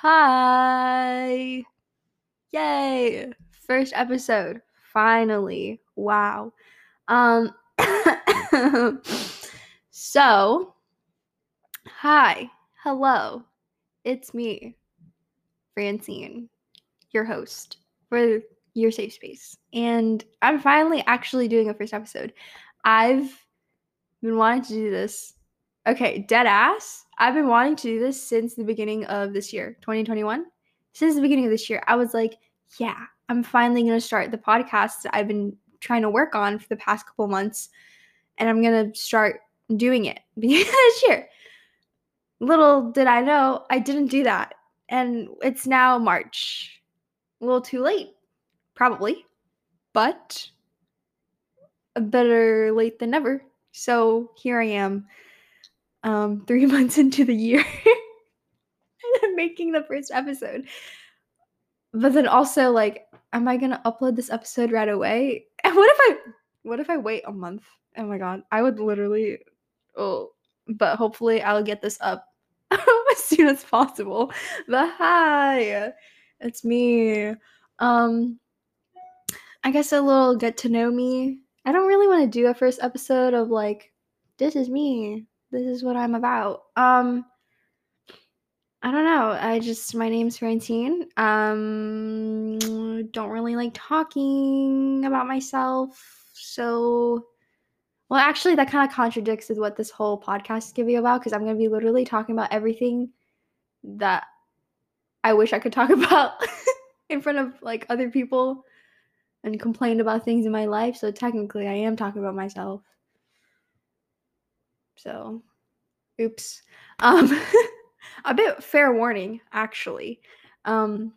Hi. Yay. First episode. Finally. Wow. Um so hi. Hello. It's me, Francine, your host for your safe space. And I'm finally actually doing a first episode. I've been wanting to do this. Okay, dead ass. I've been wanting to do this since the beginning of this year, 2021. Since the beginning of this year, I was like, yeah, I'm finally going to start the podcast that I've been trying to work on for the past couple months. And I'm going to start doing it beginning of this year. Little did I know, I didn't do that. And it's now March. A little too late, probably. But better late than never. So here I am, um, three months into the year, and I'm making the first episode. But then also, like, am I gonna upload this episode right away? And what if I, what if I wait a month? Oh my god, I would literally, oh. But hopefully, I'll get this up as soon as possible. But hi, it's me. Um, I guess a little get to know me I don't really want to do a first episode of like, this is me. This is what I'm about. Um I don't know. I just my name's Francine. Um don't really like talking about myself. So well actually that kind of contradicts with what this whole podcast is gonna be about because I'm gonna be literally talking about everything that I wish I could talk about in front of like other people and complain about things in my life. So technically, I am talking about myself. So, oops. Um, a bit fair warning, actually. Um,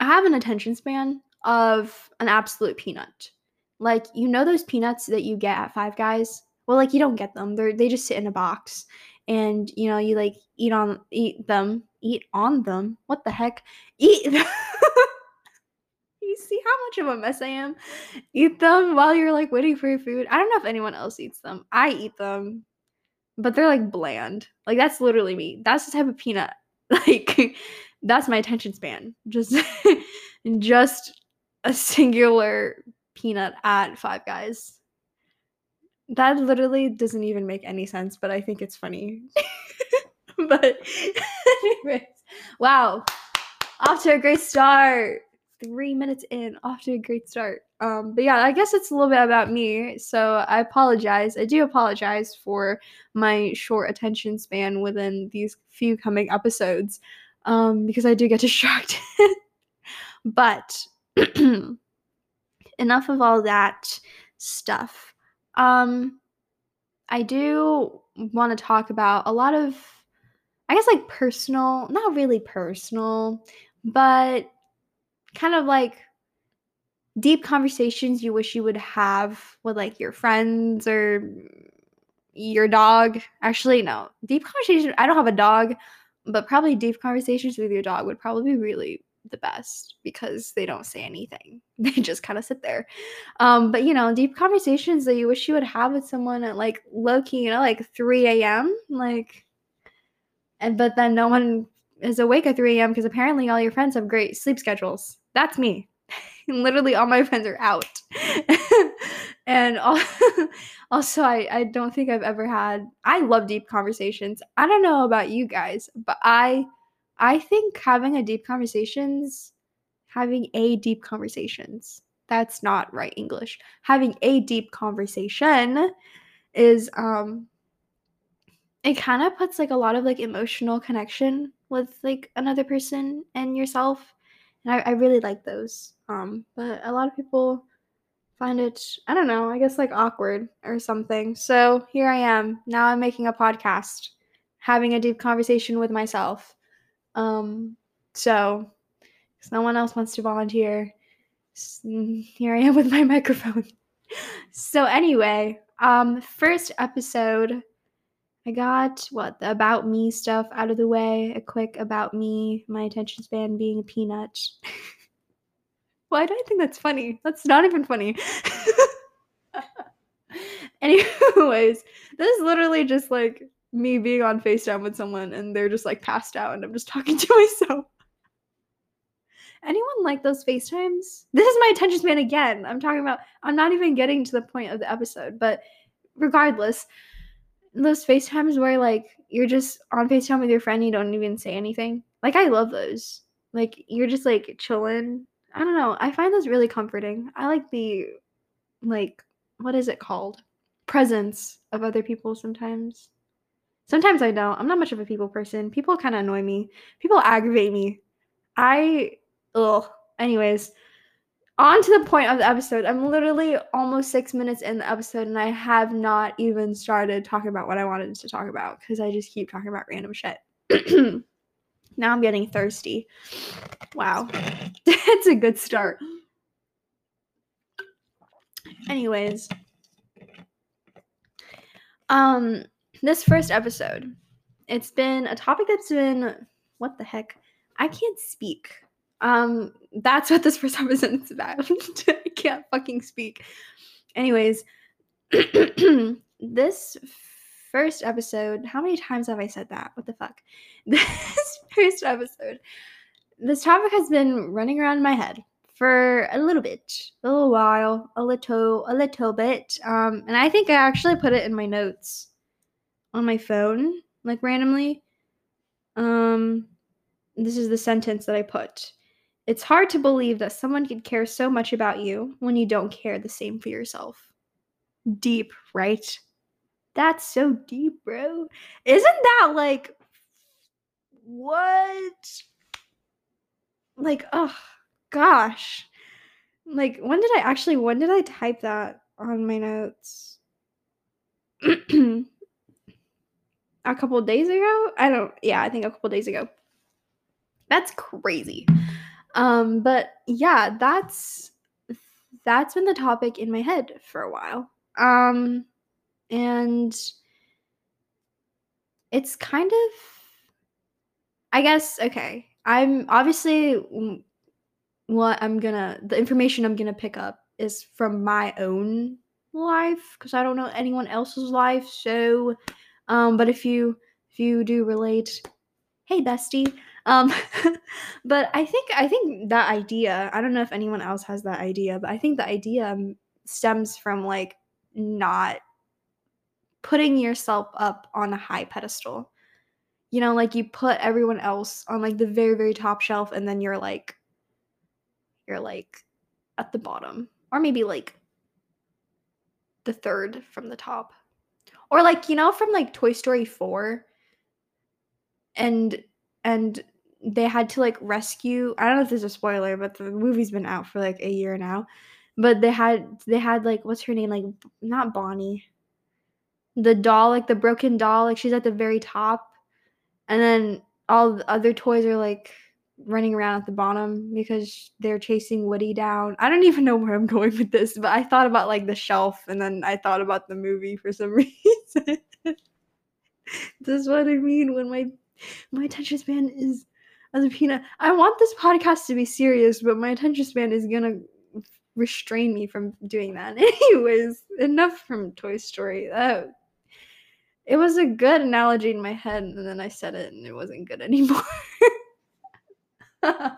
I have an attention span of an absolute peanut. Like, you know those peanuts that you get at Five Guys? Well, like you don't get them. They they just sit in a box and you know, you like eat on eat them, eat on them. What the heck? Eat you see how much of a mess I am? Eat them while you're like waiting for your food. I don't know if anyone else eats them. I eat them, but they're like bland. Like that's literally me. That's the type of peanut. Like that's my attention span. Just just a singular peanut at Five Guys. That literally doesn't even make any sense, but I think it's funny. but anyways, wow. Off to a great start three minutes in, off to a great start. Um, but yeah, I guess it's a little bit about me. So I apologize. I do apologize for my short attention span within these few coming episodes um, because I do get distracted. but enough of all that stuff. Um, I do want to talk about a lot of, I guess, like personal, not really personal, but kind of like deep conversations you wish you would have with like your friends or your dog. Actually, no. Deep conversation. I don't have a dog, but probably deep conversations with your dog would probably be really the best because they don't say anything. They just kind of sit there. Um, but you know, deep conversations that you wish you would have with someone at like low key, you know, like 3 a.m. Like and but then no one is awake at 3 a.m. because apparently all your friends have great sleep schedules. That's me. Literally, all my friends are out. and also, I, I don't think I've ever had. I love deep conversations. I don't know about you guys, but I I think having a deep conversations, having a deep conversations. That's not right English. Having a deep conversation is um it kind of puts like a lot of like emotional connection with like another person and yourself and I, I really like those um but a lot of people find it i don't know i guess like awkward or something. So here i am now i'm making a podcast having a deep conversation with myself. Um so because no one else wants to volunteer here i am with my microphone. So anyway um first episode I got what the about me stuff out of the way, a quick about me, my attention span being a peanut. Why do I think that's funny? That's not even funny. Anyways, this is literally just like me being on FaceTime with someone and they're just like passed out and I'm just talking to myself. Anyone like those FaceTimes? This is my attention span again. I'm talking about, I'm not even getting to the point of the episode, but regardless, those FaceTimes where like you're just on FaceTime with your friend, you don't even say anything. Like, I love those. Like, you're just like chilling. I don't know. I find those really comforting. I like the, like, what is it called? Presence of other people sometimes. Sometimes I don't. I'm not much of a people person. People kind of annoy me. People aggravate me. I ugh. Anyways, on to the point of the episode. I'm literally almost six minutes in the episode, and I have not even started talking about what I wanted to talk about because I just keep talking about random shit. now I'm getting thirsty. Wow, That's a good start. Anyways, um, this first episode, it's been a topic that's been what the heck? I can't speak. Um, that's what this first episode is about. I can't fucking speak. Anyways, this first episode, how many times have I said that? What the fuck? This first episode, this topic has been running around in my head for a little bit, a little while, a little, a little bit. Um, and I think I actually put it in my notes on my phone, like randomly. Um, this is the sentence that I put. It's hard to believe that someone could care so much about you when you don't care the same for yourself. Deep, right? That's so deep, bro. Isn't that like what? Like, oh gosh. Like, when did I actually when did I type that on my notes? a couple days ago? I don't yeah, I think a couple days ago. That's crazy. Um, but yeah, that's that's been the topic in my head for a while. Um, and it's kind of I guess okay. I'm obviously what I'm gonna the information I'm gonna pick up is from my own life because I don't know anyone else's life. So, um, but if you if you do relate, hey bestie, um, but I think I think that idea. I don't know if anyone else has that idea, but I think the idea stems from like not putting yourself up on a high pedestal. You know, like you put everyone else on like the very very top shelf, and then you're like, you're like at the bottom, or maybe like the third from the top, or like you know from like Toy Story four and and they had to like rescue I don't know if this is a spoiler, but the movie's been out for like a year now. But they had they had like what's her name? Like not Bonnie. The doll, like the broken doll, like she's at the very top. And then all the other toys are like running around at the bottom because they're chasing Woody down. I don't even know where I'm going with this, but I thought about like the shelf and then I thought about the movie for some reason. this is what I mean when my my attention span is as a peanut. I want this podcast to be serious, but my attention span is gonna restrain me from doing that. Anyways, enough from Toy Story. That it was a good analogy in my head, and then I said it, and it wasn't good anymore.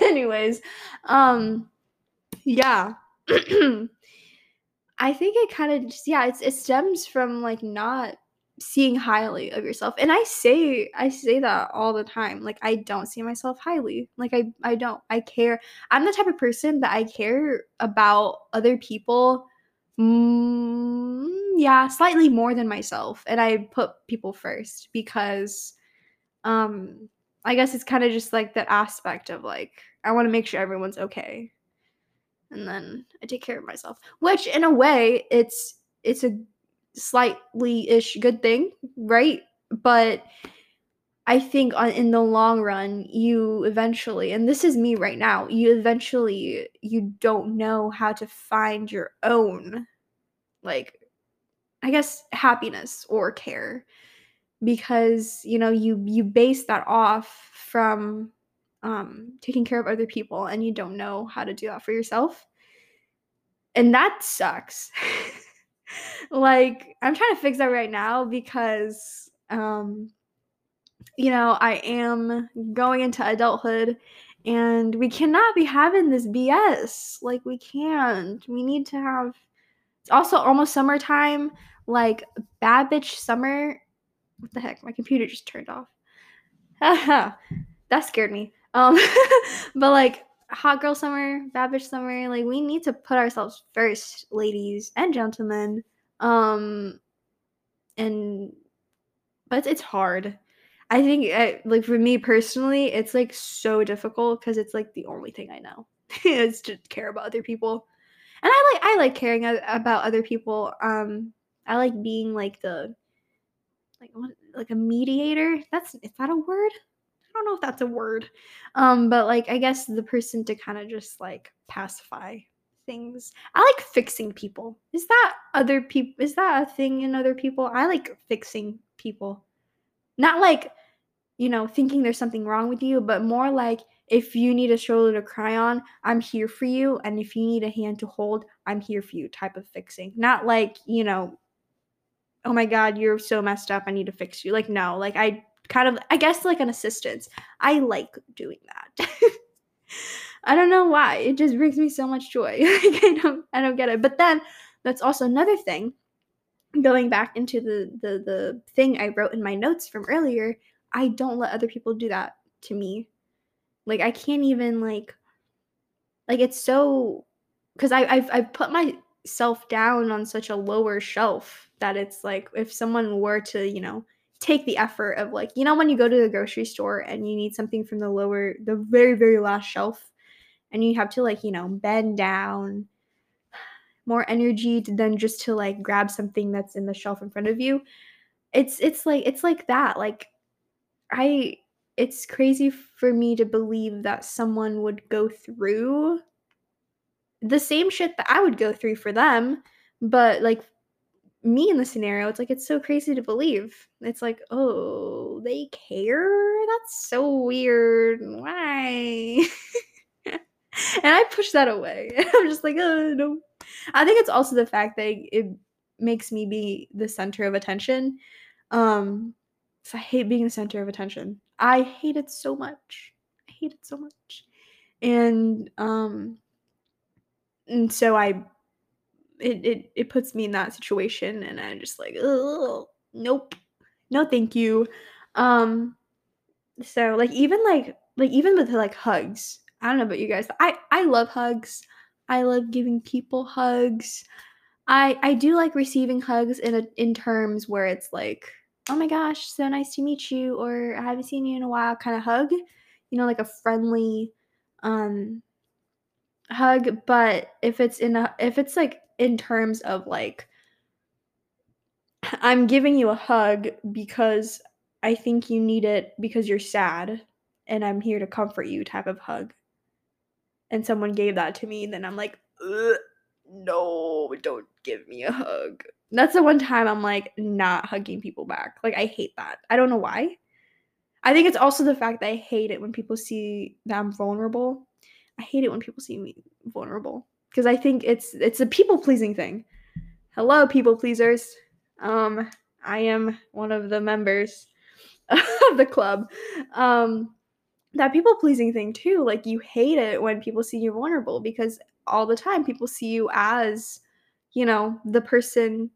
Anyways, um, yeah. I think it kind of just yeah, it's it stems from like not seeing highly of yourself and i say i say that all the time like i don't see myself highly like i i don't i care i'm the type of person that i care about other people mm, yeah slightly more than myself and i put people first because um i guess it's kind of just like that aspect of like i want to make sure everyone's okay and then i take care of myself which in a way it's it's a slightly ish good thing, right? But I think on, in the long run, you eventually, and this is me right now, you eventually you don't know how to find your own, like, I guess happiness or care, because you know you you base that off from um, taking care of other people, and you don't know how to do that for yourself, and that sucks. like I'm trying to fix that right now because um you know, I am going into adulthood and we cannot be having this BS. Like we can't. We need to have it's also almost summertime, like bad bitch summer. What the heck? My computer just turned off. that scared me. Um but like hot girl summer, bad bitch summer, like we need to put ourselves first, ladies and gentlemen. Um and but it's, hard I think, uh, like for me personally, it's like so difficult because it's like the only thing I know is to care about other people, and I like I like caring about other people. Um, I like being like the like what like a mediator. That's is that a word? I don't know if that's a word. Um, but like I guess the person to kind of just like pacify things. I like fixing people. Is that other people? Is that a thing in other people? I like fixing people. Not like, you know, thinking there's something wrong with you, but more like if you need a shoulder to cry on, I'm here for you. And if you need a hand to hold, I'm here for you type of fixing. Not like, you know, oh my God, you're so messed up. I need to fix you. Like, no, like I kind of, I guess like an assistance. I like doing that. I don't know why. It just brings me so much joy. like, I don't, I don't get it. But then that's also another thing going back into the the the thing I wrote in my notes from earlier, I don't let other people do that to me. Like I can't even like like it's so because I I've I've put myself down on such a lower shelf that it's like if someone were to, you know, take the effort of like, you know, when you go to the grocery store and you need something from the lower the very, very last shelf and you have to like, you know, bend down more energy than just to like grab something that's in the shelf in front of you it's it's like it's like that like i it's crazy for me to believe that someone would go through the same shit that i would go through for them but like me in the scenario it's like it's so crazy to believe it's like oh they care that's so weird why and i push that away i'm just like oh no I think it's also the fact that it makes me be the center of attention. Um, so I hate being the center of attention. I hate it so much. I hate it so much. And um and so I it it, it puts me in that situation and I'm just like, nope. No thank you. Um so like even like like even with like hugs. I don't know about you guys, but I I love hugs. I love giving people hugs. I I do like receiving hugs in a, in terms where it's like, "Oh my gosh, so nice to meet you," or "I haven't seen you in a while," kind of hug. You know, like a friendly um hug, but if it's in a if it's like in terms of like I'm giving you a hug because I think you need it because you're sad and I'm here to comfort you type of hug and someone gave that to me, then I'm like, no, don't give me a hug. That's the one time I'm like not hugging people back. Like I hate that. I don't know why. I think it's also the fact that I hate it when people see that I'm vulnerable. I hate it when people see me vulnerable because I think it's it's a people pleasing thing. Hello, people pleasers. Um, I am one of the members of the club. Um, that people pleasing thing too. Like you hate it when people see you vulnerable because all the time people see you as, you know, the person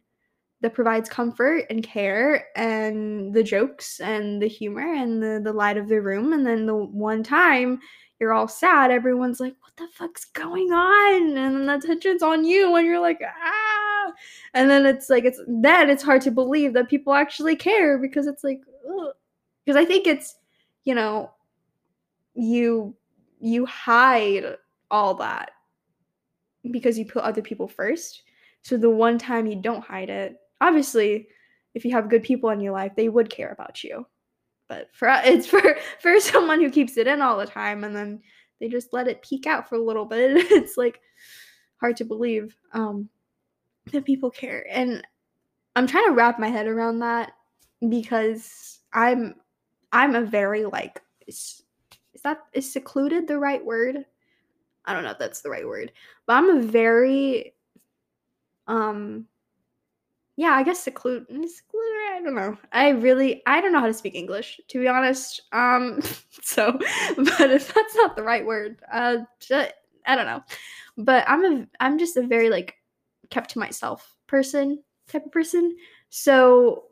that provides comfort and care and the jokes and the humor and the, the light of the room. And then the one time you're all sad, everyone's like, what the fuck's going on? And then the attention's on you and you're like, ah. And then it's like, it's then it's hard to believe that people actually care because it's like, because I think it's, you know, you you hide all that because you put other people first. So the one time you don't hide it, obviously, if you have good people in your life, they would care about you. But for it's for for someone who keeps it in all the time and then they just let it peek out for a little bit. It's like hard to believe um, that people care. And I'm trying to wrap my head around that because I'm I'm a very like is that is secluded the right word? I don't know if that's the right word. But I'm a very um yeah, I guess seclude, seclude. I don't know. I really, I don't know how to speak English, to be honest. Um, so, but if that's not the right word, uh, I don't know. But I'm a, I'm just a very like kept to myself person type of person. So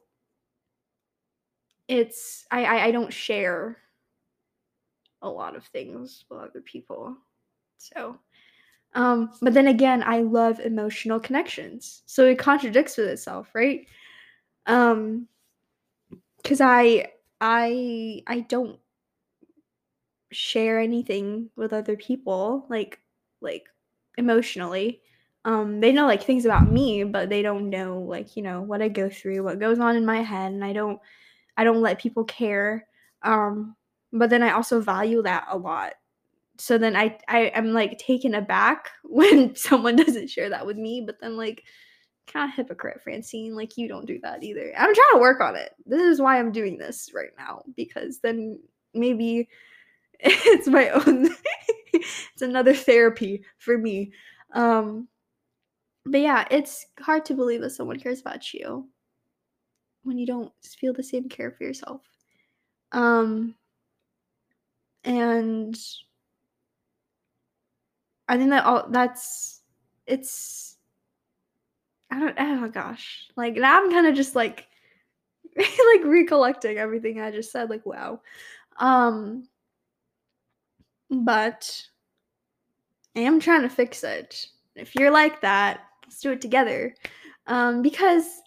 it's I, I I don't share a lot of things with other people. So um, but then again, I love emotional connections. So it contradicts with itself, right? Um, cuz I I I don't share anything with other people like like emotionally. Um, they know like things about me, but they don't know like, you know, what I go through, what goes on in my head, and I don't I don't let people care. Um, but then I also value that a lot so then I I am like taken aback when someone doesn't share that with me, but then like kind of hypocrite, Francine. Like you don't do that either. I'm trying to work on it. This is why I'm doing this right now because then maybe it's my own it's another therapy for me. Um but yeah, it's hard to believe that someone cares about you when you don't feel the same care for yourself. Um and I think that all that's it's I don't oh gosh. Like now I'm kind of just like like recollecting everything I just said like wow. Um but I am trying to fix it. If you're like that, let's do it together. Um because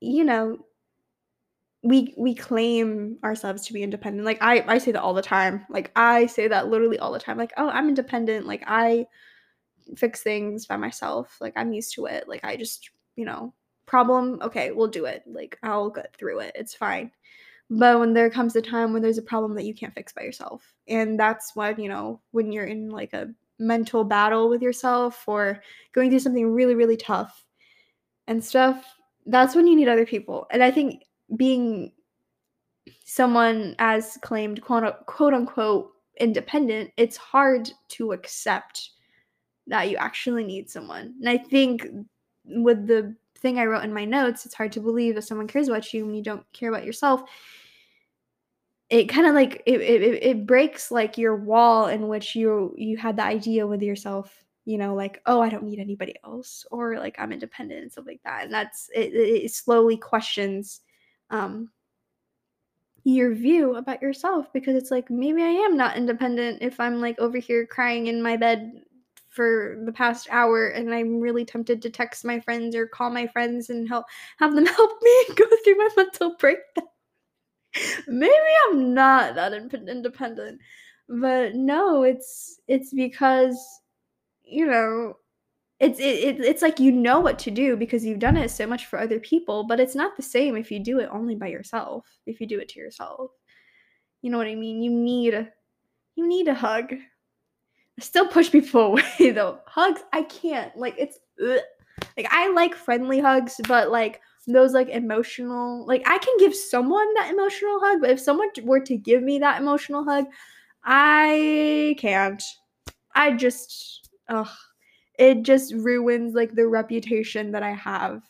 you know, we we claim ourselves to be independent. Like I I say that all the time. Like I say that literally all the time. Like, "Oh, I'm independent. Like I fix things by myself. Like I'm used to it. Like I just, you know, problem, okay, we'll do it. Like I'll get through it. It's fine." But when there comes a time when there's a problem that you can't fix by yourself, and that's when, you know, when you're in like a mental battle with yourself or going through something really really tough and stuff, that's when you need other people. And I think being someone as claimed quote, quote unquote independent, it's hard to accept that you actually need someone. And I think with the thing I wrote in my notes, it's hard to believe that someone cares about you when you don't care about yourself. It kind of like it, it it breaks like your wall in which you you had the idea with yourself you know like oh i don't need anybody else or like i'm independent and stuff like that and that's it, it slowly questions um your view about yourself because it's like maybe I am not independent if I'm like over here crying in my bed for the past hour and I'm really tempted to text my friends or call my friends and help have them help me go through my mental breakdown. maybe I'm not that independent. But no, it's it's because you know, it's it, it, it's like you know what to do because you've done it so much for other people but it's not the same if you do it only by yourself if you do it to yourself. You know what i mean? You need you need a hug. I still push people away though. Hugs i can't. Like it's ugh. like i like friendly hugs but like those like emotional like i can give someone that emotional hug but if someone were to give me that emotional hug i can't. I just ugh it just ruins like the reputation that I have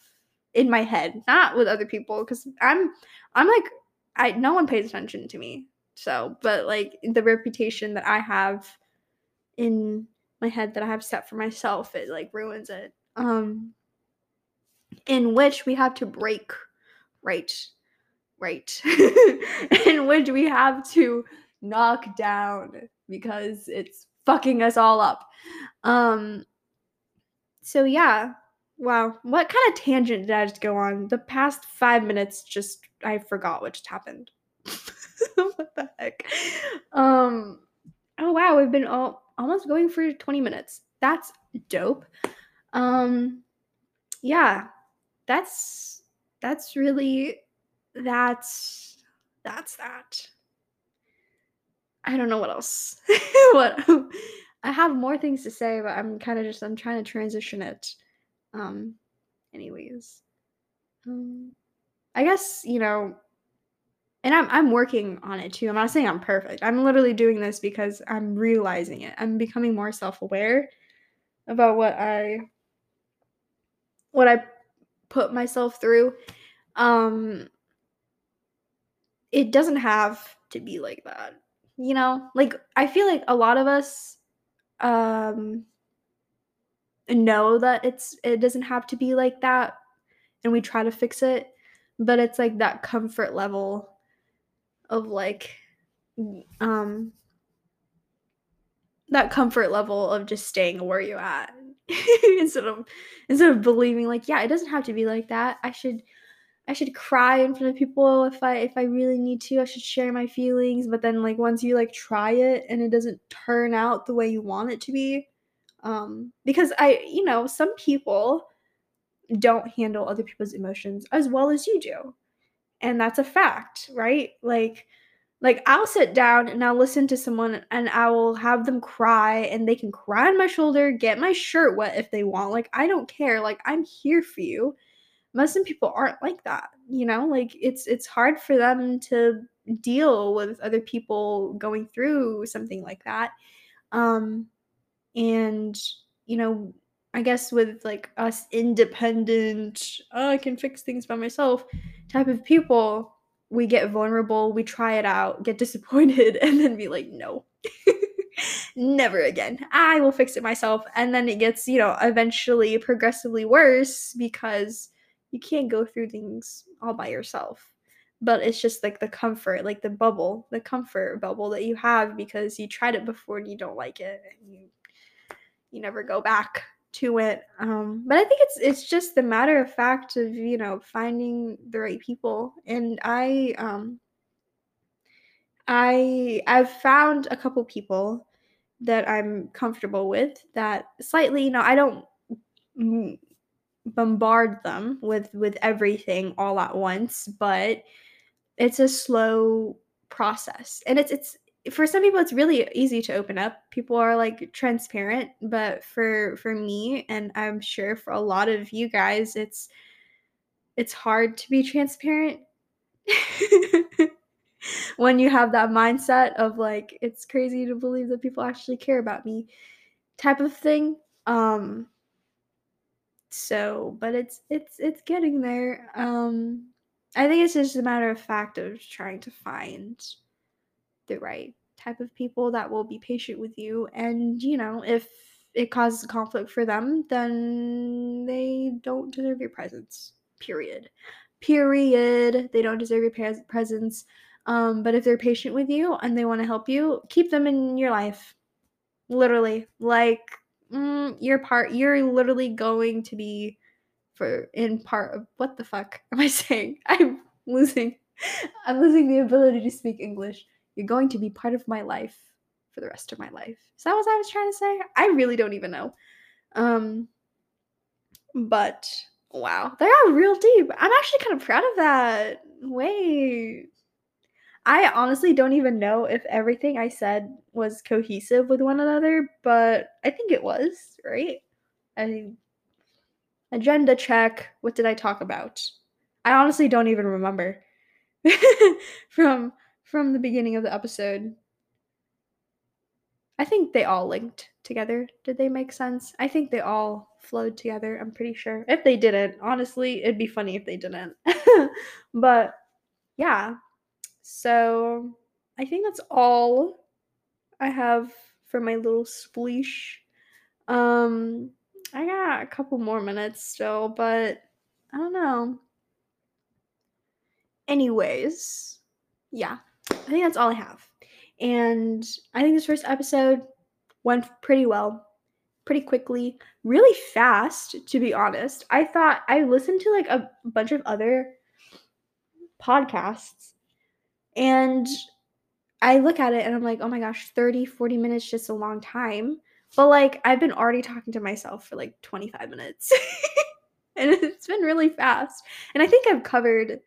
in my head, not with other people cuz I'm I'm like I no one pays attention to me. So, but like the reputation that I have in my head that I have set for myself, it like ruins it. Um in which we have to break right right in which we have to knock down because it's fucking us all up. Um so yeah. Wow. What kind of tangent did I just go on? The past five minutes just I forgot what just happened. what the heck? Um oh wow, we've been all, almost going for 20 minutes. That's dope. Um yeah. That's that's really that's that's that. I don't know what else. what I have more things to say, but I'm kind of just I'm trying to transition it. Um, anyways, um, I guess you know, and I'm I'm working on it too. I'm not saying I'm perfect. I'm literally doing this because I'm realizing it. I'm becoming more self aware about what I what I put myself through. Um it doesn't have to be like that. You know? Like I feel like a lot of us um know that it's it doesn't have to be like that and we try to fix it, but it's like that comfort level of like um that comfort level of just staying where you're at instead of instead of believing like yeah it doesn't have to be like that. I should i should cry in front of people if i if i really need to i should share my feelings but then like once you like try it and it doesn't turn out the way you want it to be um because i you know some people don't handle other people's emotions as well as you do and that's a fact right like like I'll sit down and I'll listen to someone and I will have them cry and they can cry on my shoulder, get my shirt wet if they want. Like I don't care. Like I'm here for you. Muslim people aren't like that, you know? Like it's it's hard for them to deal with other people going through something like that. Um and you know, I guess with like us independent, oh, I can fix things by myself type of people, we get vulnerable, we try it out, get disappointed, and then be like, no, never again. I will fix it myself. And then it gets, you know, eventually progressively worse because you can't go through things all by yourself. But it's just like the comfort, like the bubble, the comfort bubble that you have because you tried it before and you don't like it and you you never go back to it. Um, but I think it's it's just the matter of fact of you know finding the right people, and I um, I I've found a couple people that I'm comfortable with that slightly you know I don't bombard them with with everything all at once, but it's a slow process. And it's it's for some people it's really easy to open up. People are like transparent but for for me and i'm sure for a lot of you guys it's it's hard to be transparent when you have that mindset of like it's crazy to believe that people actually care about me type of thing. Um so but it's it's it's getting there um i think it's just a matter of fact of trying to find the right type of people that will be patient with you. And, you know, if it causes conflict for them, then they don't deserve your presence. Period. Period. They don't deserve your presence. Um, but if they're patient with you and they want to help you, keep them in your life. Literally. Like, mm, you're part, you're literally going to be for in part of what the fuck am I saying? I'm losing I'm losing the ability to speak English. You're going to be part of my life for the rest of my life. Is that what I was trying to say? I really don't even know. Um, but wow, they are real deep. I'm actually kind of proud of that. Wait. I honestly don't even know if everything I said was cohesive with one another, but I think it was, right? I agenda check. What did I talk about? I honestly don't even remember. from from the beginning of the episode. I think they all linked together. Did they make sense? I think they all flowed together. I'm pretty sure. If they didn't, honestly, it'd be funny if they didn't. but yeah. So I think that's all I have for my little spleesh. Um I got a couple more minutes still, but I don't know. Anyways, yeah. I think that's all I have. And I think this first episode went pretty well, pretty quickly, really fast, to be honest. I thought I listened to like a bunch of other podcasts and I look at it and I'm like, oh my gosh, 30, 40 minutes, just a long time. But like, I've been already talking to myself for like 25 minutes. and it's been really fast. And I think I've covered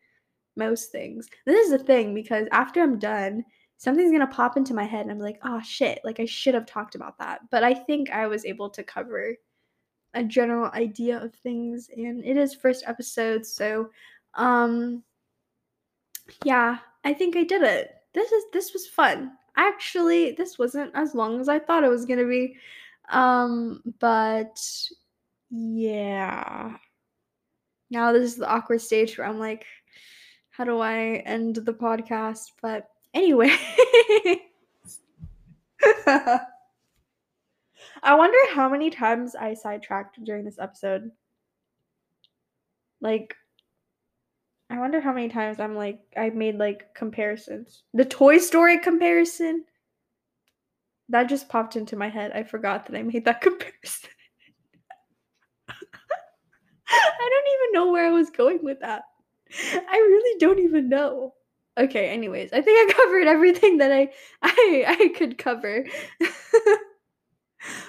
most things. This is the thing because after I'm done, something's gonna pop into my head and I'm like, oh shit, like I should have talked about that. But I think I was able to cover a general idea of things and it is first episode, so um yeah, I think I did it. This is this was fun. Actually, this wasn't as long as I thought it was gonna be. Um, but yeah. now this is the awkward stage where I'm like, how do I end the podcast? But anyway. I wonder how many times I sidetracked during this episode. Like, I wonder how many times I'm like, I made like comparisons. The Toy Story comparison. That just popped into my head. I forgot that I made that comparison. I don't even know where I was going with that. I really don't even know. Okay, anyways, I think I covered everything that I I I could cover.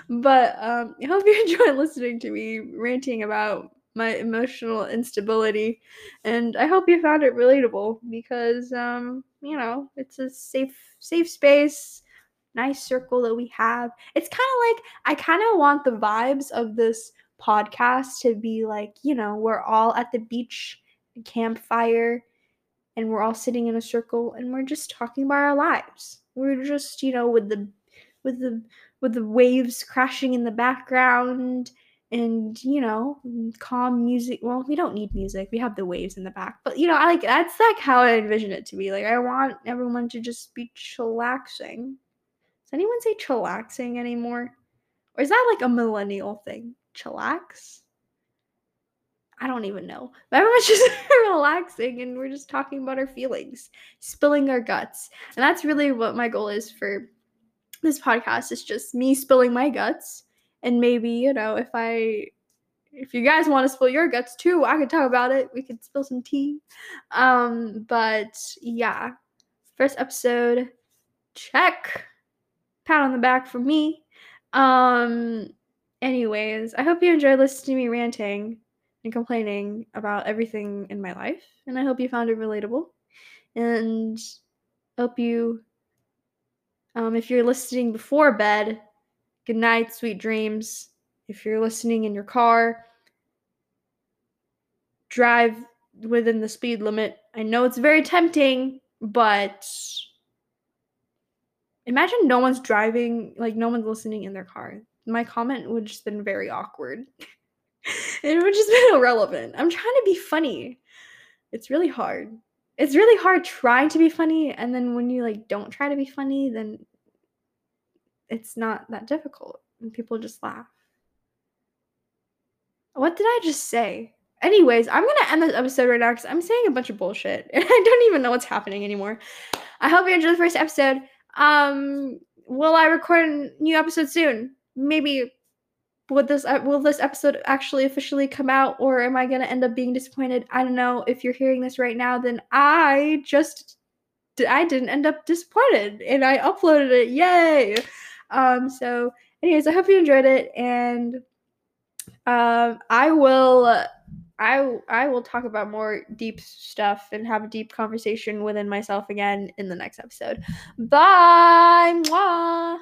but um I hope you enjoyed listening to me ranting about my emotional instability and I hope you found it relatable because um you know, it's a safe safe space, nice circle that we have. It's kind of like I kind of want the vibes of this podcast to be like, you know, we're all at the beach campfire and we're all sitting in a circle and we're just talking about our lives. We're just, you know, with the with the with the waves crashing in the background and you know mm, calm music well we don't need music we have the waves in the back but you know i like that's like how i envision it to be like i want everyone to just be chillaxing does anyone say chillaxing anymore or is that like a millennial thing chillax I don't even know. But everyone's just relaxing and we're just talking about our feelings, spilling our guts. And that's really what my goal is for this podcast is just me spilling my guts. And maybe, you know, if I if you guys want to spill your guts too, I could talk about it. We could spill some tea. Um, but yeah. First episode, check. Pat on the back for me. Um anyways, I hope you enjoyed listening to me ranting and complaining about everything in my life. And I hope you found it relatable. And hope you, um, if you're listening before bed, good night, sweet dreams. If you're listening in your car, drive within the speed limit. I know it's very tempting, but imagine no one's driving, like no one's listening in their car. My comment would just been very awkward. it would just been irrelevant. I'm trying to be funny. It's really hard. It's really hard trying to be funny, and then when you like don't try to be funny, then it's not that difficult, and people just laugh. What did I just say? Anyways, I'm gonna end this episode right now because I'm saying a bunch of bullshit and I don't even know what's happening anymore. I hope you enjoyed the first episode. Um, will I record a new episode soon? Maybe would this uh, will this episode actually officially come out or am i to end up being disappointed i don't know if you're hearing this right now then i just i didn't end up disappointed and i uploaded it yay um so anyways i hope you enjoyed it and um i will I I will talk about more deep stuff and have a deep conversation within myself again in the next episode. Bye. Mwah.